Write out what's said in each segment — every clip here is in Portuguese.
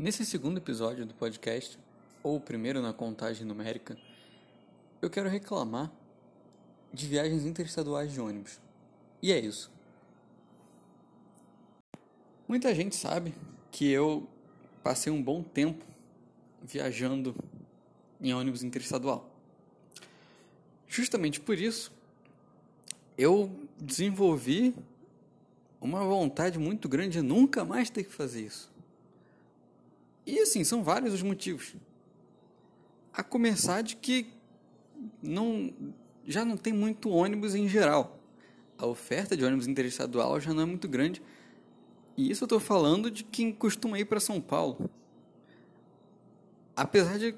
Nesse segundo episódio do podcast, ou o primeiro na contagem numérica, eu quero reclamar de viagens interestaduais de ônibus. E é isso. Muita gente sabe que eu passei um bom tempo viajando em ônibus interestadual. Justamente por isso, eu desenvolvi uma vontade muito grande de nunca mais ter que fazer isso. E assim, são vários os motivos. A começar de que não, já não tem muito ônibus em geral. A oferta de ônibus interestadual já não é muito grande. E isso eu estou falando de quem costuma ir para São Paulo. Apesar de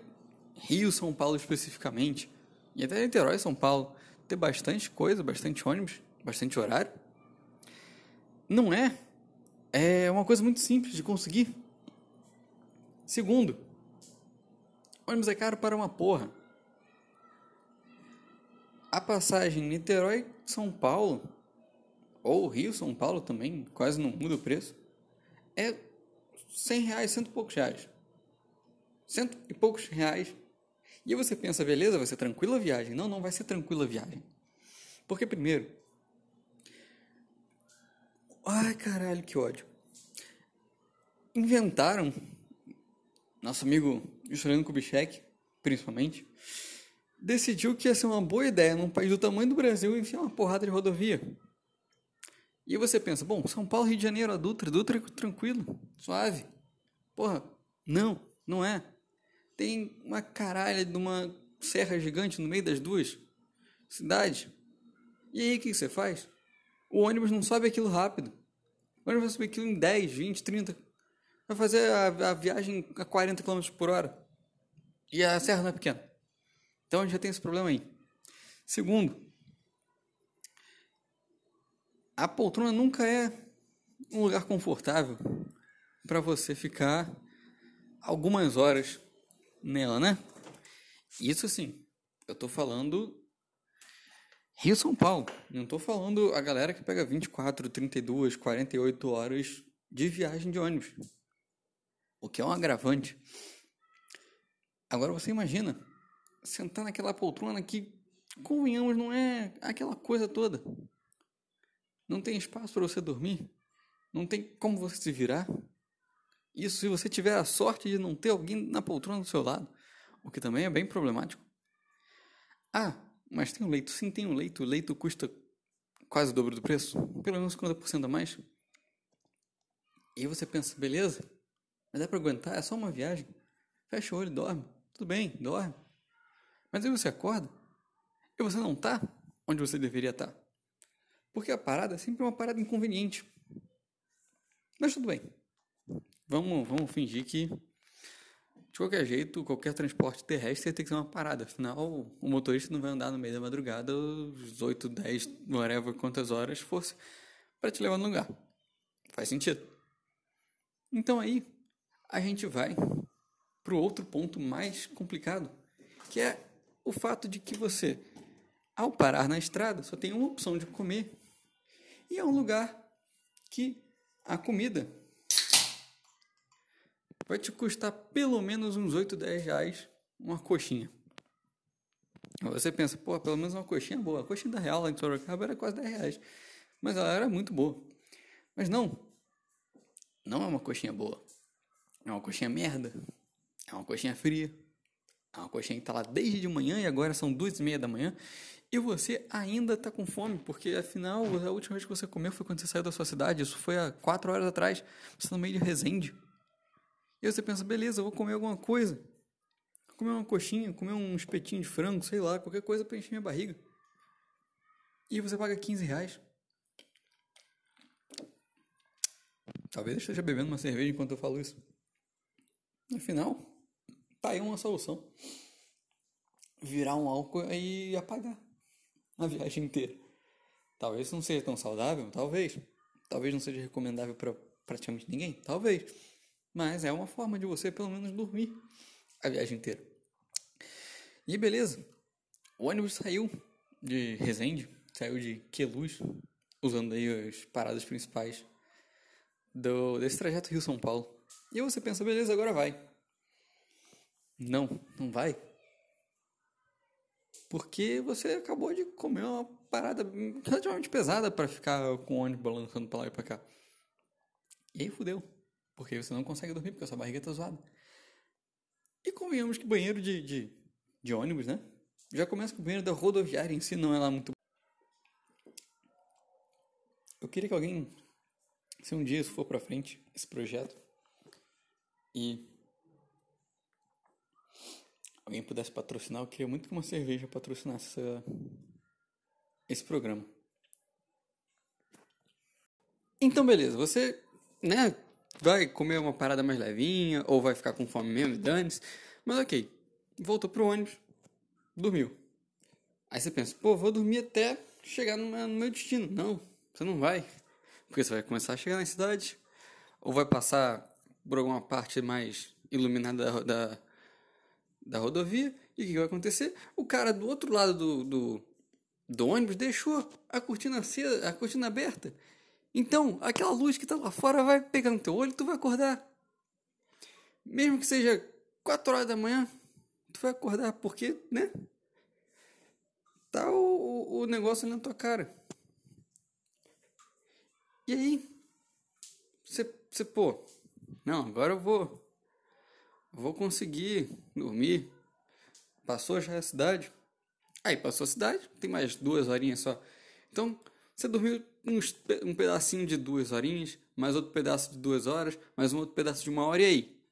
Rio, São Paulo especificamente, e até Niterói, São Paulo, ter bastante coisa, bastante ônibus, bastante horário, não é. É uma coisa muito simples de conseguir. Segundo, ônibus é caro para uma porra. A passagem Niterói-São Paulo, ou Rio-São Paulo também, quase não muda o preço, é 100 reais, cento e poucos reais. Cento e poucos reais. E você pensa, beleza, vai ser tranquila a viagem. Não, não vai ser tranquila a viagem. Porque, primeiro, Ai, caralho, que ódio. Inventaram, nosso amigo Juliano Kubitschek, principalmente, decidiu que ia ser uma boa ideia num país do tamanho do Brasil enfiar uma porrada de rodovia. E você pensa, bom, São Paulo, Rio de Janeiro, a Dutra, Dutra tranquilo, suave. Porra, não, não é. Tem uma caralha de uma serra gigante no meio das duas cidades. E aí o que você faz? O ônibus não sobe aquilo rápido. O ônibus vai subir aquilo em 10, 20, 30. Vai fazer a, a viagem a 40 km por hora. E a serra não é pequena. Então a gente já tem esse problema aí. Segundo, a poltrona nunca é um lugar confortável para você ficar algumas horas nela, né? Isso sim, eu tô falando Rio São Paulo. Não estou falando a galera que pega 24, 32, 48 horas de viagem de ônibus. O que é um agravante. Agora você imagina sentar naquela poltrona que, convenhamos, não é aquela coisa toda. Não tem espaço para você dormir. Não tem como você se virar. Isso se você tiver a sorte de não ter alguém na poltrona do seu lado, o que também é bem problemático. Ah, mas tem um leito? Sim, tem um leito. O leito custa quase o dobro do preço, pelo menos 50% a mais. E você pensa, beleza, mas dá pra aguentar, é só uma viagem. Fecha o olho e dorme. Tudo bem, dorme. Mas aí você acorda e você não tá onde você deveria estar. Tá. Porque a parada é sempre uma parada inconveniente. Mas tudo bem. Vamos, vamos fingir que de qualquer jeito, qualquer transporte terrestre tem que ser uma parada. Afinal, o motorista não vai andar no meio da madrugada, os 8, 10, whatever, quantas horas fosse, para te levar no lugar. Faz sentido. Então aí, a gente vai para o outro ponto mais complicado, que é o fato de que você, ao parar na estrada, só tem uma opção de comer. E é um lugar que a comida vai te custar pelo menos uns 8, 10 reais uma coxinha. Você pensa, pô, pelo menos uma coxinha boa. A coxinha da Real lá em Sorocaba era quase 10 reais. Mas ela era muito boa. Mas não. Não é uma coxinha boa. É uma coxinha merda. É uma coxinha fria. É uma coxinha que tá lá desde de manhã e agora são duas e meia da manhã. E você ainda tá com fome, porque afinal a última vez que você comeu foi quando você saiu da sua cidade. Isso foi há quatro horas atrás. Você tá no meio de Resende. E você pensa, beleza, eu vou comer alguma coisa. Vou comer uma coxinha, comer um espetinho de frango, sei lá, qualquer coisa para encher minha barriga. E você paga 15 reais. Talvez eu esteja bebendo uma cerveja enquanto eu falo isso. Afinal, tá aí uma solução. Virar um álcool e apagar a viagem inteira. Talvez não seja tão saudável, talvez. Talvez não seja recomendável para praticamente ninguém, talvez. Mas é uma forma de você pelo menos dormir a viagem inteira. E beleza, o ônibus saiu de Resende, saiu de Queluz, usando aí as paradas principais do, desse trajeto Rio-São Paulo. E você pensa, beleza, agora vai. Não, não vai. Porque você acabou de comer uma parada relativamente pesada para ficar com o ônibus balançando pra lá e pra cá. E aí fudeu. Porque você não consegue dormir porque a sua barriga tá zoada. E convenhamos que banheiro de, de, de ônibus, né? Já começa com o banheiro da rodoviária em si, não é lá muito. Eu queria que alguém, se um dia isso for pra frente, esse projeto, e alguém pudesse patrocinar, eu queria muito que uma cerveja patrocinasse esse programa. Então, beleza, você, né, vai comer uma parada mais levinha, ou vai ficar com fome mesmo, dane-se. Mas ok, voltou pro ônibus, dormiu. Aí você pensa, pô, vou dormir até chegar no meu destino. Não, você não vai. Porque você vai começar a chegar na cidade, ou vai passar por alguma parte mais iluminada da, da, da rodovia, e o que vai acontecer? O cara do outro lado do, do, do ônibus deixou a cortina acesa, a cortina aberta. Então, aquela luz que tá lá fora vai pegar no teu olho e tu vai acordar. Mesmo que seja 4 horas da manhã, tu vai acordar, porque, né? Tá o, o negócio na tua cara. E aí, você, pô, não, agora eu vou, vou conseguir dormir. Passou já a cidade. Aí passou a cidade, tem mais duas horinhas só. Então, você dormiu uns, um pedacinho de duas horinhas, mais outro pedaço de duas horas, mais um outro pedaço de uma hora, e aí?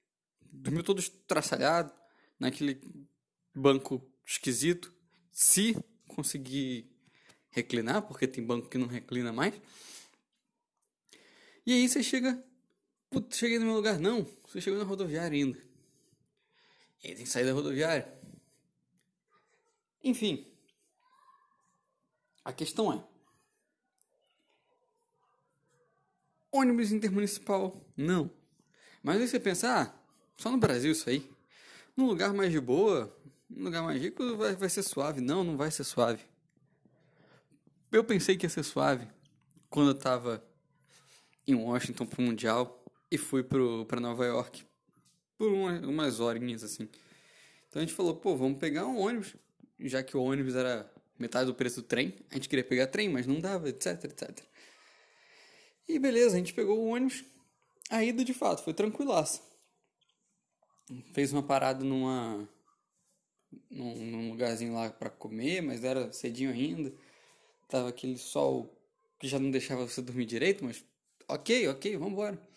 Dormiu todo estraçalhado, naquele banco esquisito. Se conseguir reclinar, porque tem banco que não reclina mais. E aí você chega. Putz, cheguei no meu lugar. Não, você chegou na rodoviária ainda. E aí tem que sair da rodoviária. Enfim. A questão é. Ônibus intermunicipal, não. Mas aí você pensa, ah, só no Brasil isso aí. Num lugar mais de boa, num lugar mais rico, vai, vai ser suave. Não, não vai ser suave. Eu pensei que ia ser suave quando eu tava em Washington pro Mundial e fui pro, pra Nova York por uma, umas horinhas assim. Então a gente falou, pô, vamos pegar um ônibus, já que o ônibus era metade do preço do trem. A gente queria pegar trem, mas não dava, etc, etc. E beleza, a gente pegou o ônibus. A ida de fato foi tranquilaça. Fez uma parada numa num, num lugarzinho lá para comer, mas era cedinho ainda. Tava aquele sol que já não deixava você dormir direito, mas ok, ok, vamos embora.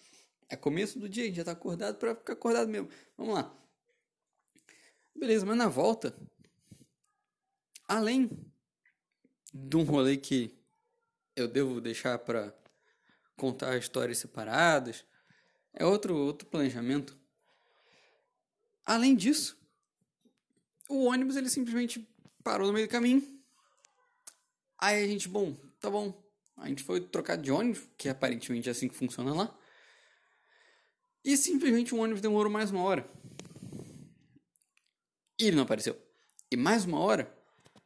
É começo do dia, a gente já tá acordado para ficar acordado mesmo. Vamos lá. Beleza, mas na volta, além de um rolê que eu devo deixar para contar histórias separadas. É outro, outro planejamento. Além disso, o ônibus ele simplesmente parou no meio do caminho. Aí a gente, bom, tá bom. A gente foi trocar de ônibus, que aparentemente é assim que funciona lá. E simplesmente o ônibus demorou mais uma hora. E ele não apareceu. E mais uma hora,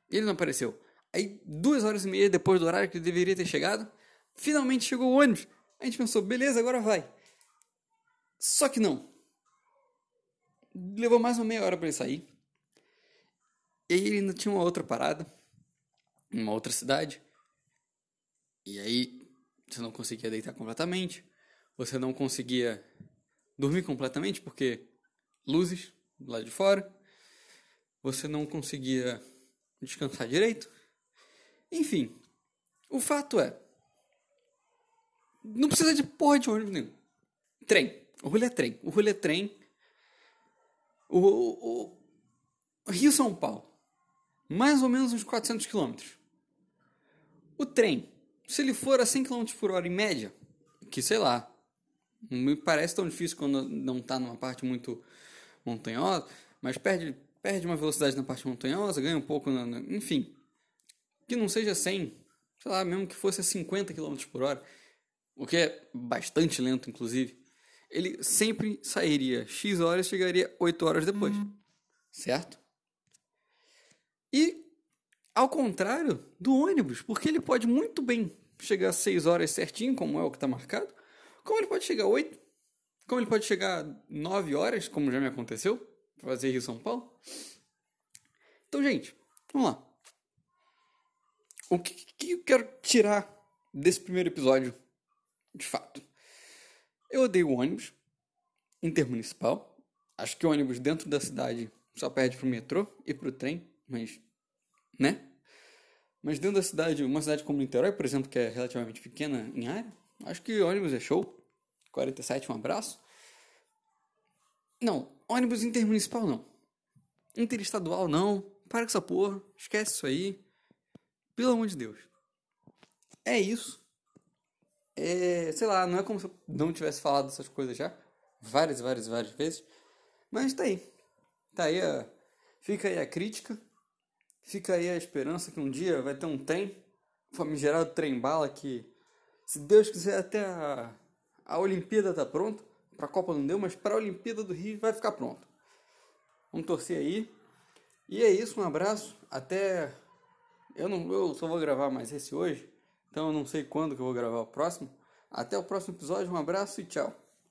ele não apareceu. Aí, duas horas e meia depois do horário que ele deveria ter chegado, Finalmente chegou o ônibus. A gente pensou, beleza, agora vai. Só que não. Levou mais uma meia hora para ele sair. E aí ele ainda tinha uma outra parada, em uma outra cidade. E aí você não conseguia deitar completamente, você não conseguia dormir completamente porque luzes lá de fora, você não conseguia descansar direito. Enfim, o fato é, não precisa de porra de ônibus nenhum. Trem. O rolê é trem. O rolê é trem. O, o, o Rio-São Paulo. Mais ou menos uns 400 quilômetros. O trem, se ele for a 100 km por hora em média, que sei lá, não me parece tão difícil quando não está numa parte muito montanhosa, mas perde, perde uma velocidade na parte montanhosa, ganha um pouco, na, na, enfim, que não seja 100, sei lá, mesmo que fosse a 50 km por hora, o que é bastante lento, inclusive, ele sempre sairia X horas e chegaria 8 horas depois. Uhum. Certo? E ao contrário do ônibus, porque ele pode muito bem chegar às 6 horas certinho, como é o que está marcado, como ele pode chegar 8, Como ele pode chegar 9 horas, como já me aconteceu, pra fazer Rio São Paulo. Então, gente, vamos lá. O que, que eu quero tirar desse primeiro episódio, de fato? Eu odeio ônibus intermunicipal. Acho que ônibus dentro da cidade só perde pro metrô e pro trem, mas. né? Mas dentro da cidade, uma cidade como Niterói, por exemplo, que é relativamente pequena em área, acho que ônibus é show. 47, um abraço. Não, ônibus intermunicipal não. Interestadual não. Para com essa porra. Esquece isso aí. Pelo amor de Deus. É isso. É, sei lá, não é como se eu não tivesse falado essas coisas já. Várias, várias, várias vezes. Mas tá aí. Tá aí a. Fica aí a crítica. Fica aí a esperança que um dia vai ter um trem. Famigerado trem bala que. Se Deus quiser, até a, a Olimpíada tá pronta. Pra Copa não deu, mas pra Olimpíada do Rio vai ficar pronto. Vamos torcer aí. E é isso, um abraço. Até. Eu, não, eu só vou gravar mais esse hoje. Então eu não sei quando que eu vou gravar o próximo. Até o próximo episódio, um abraço e tchau.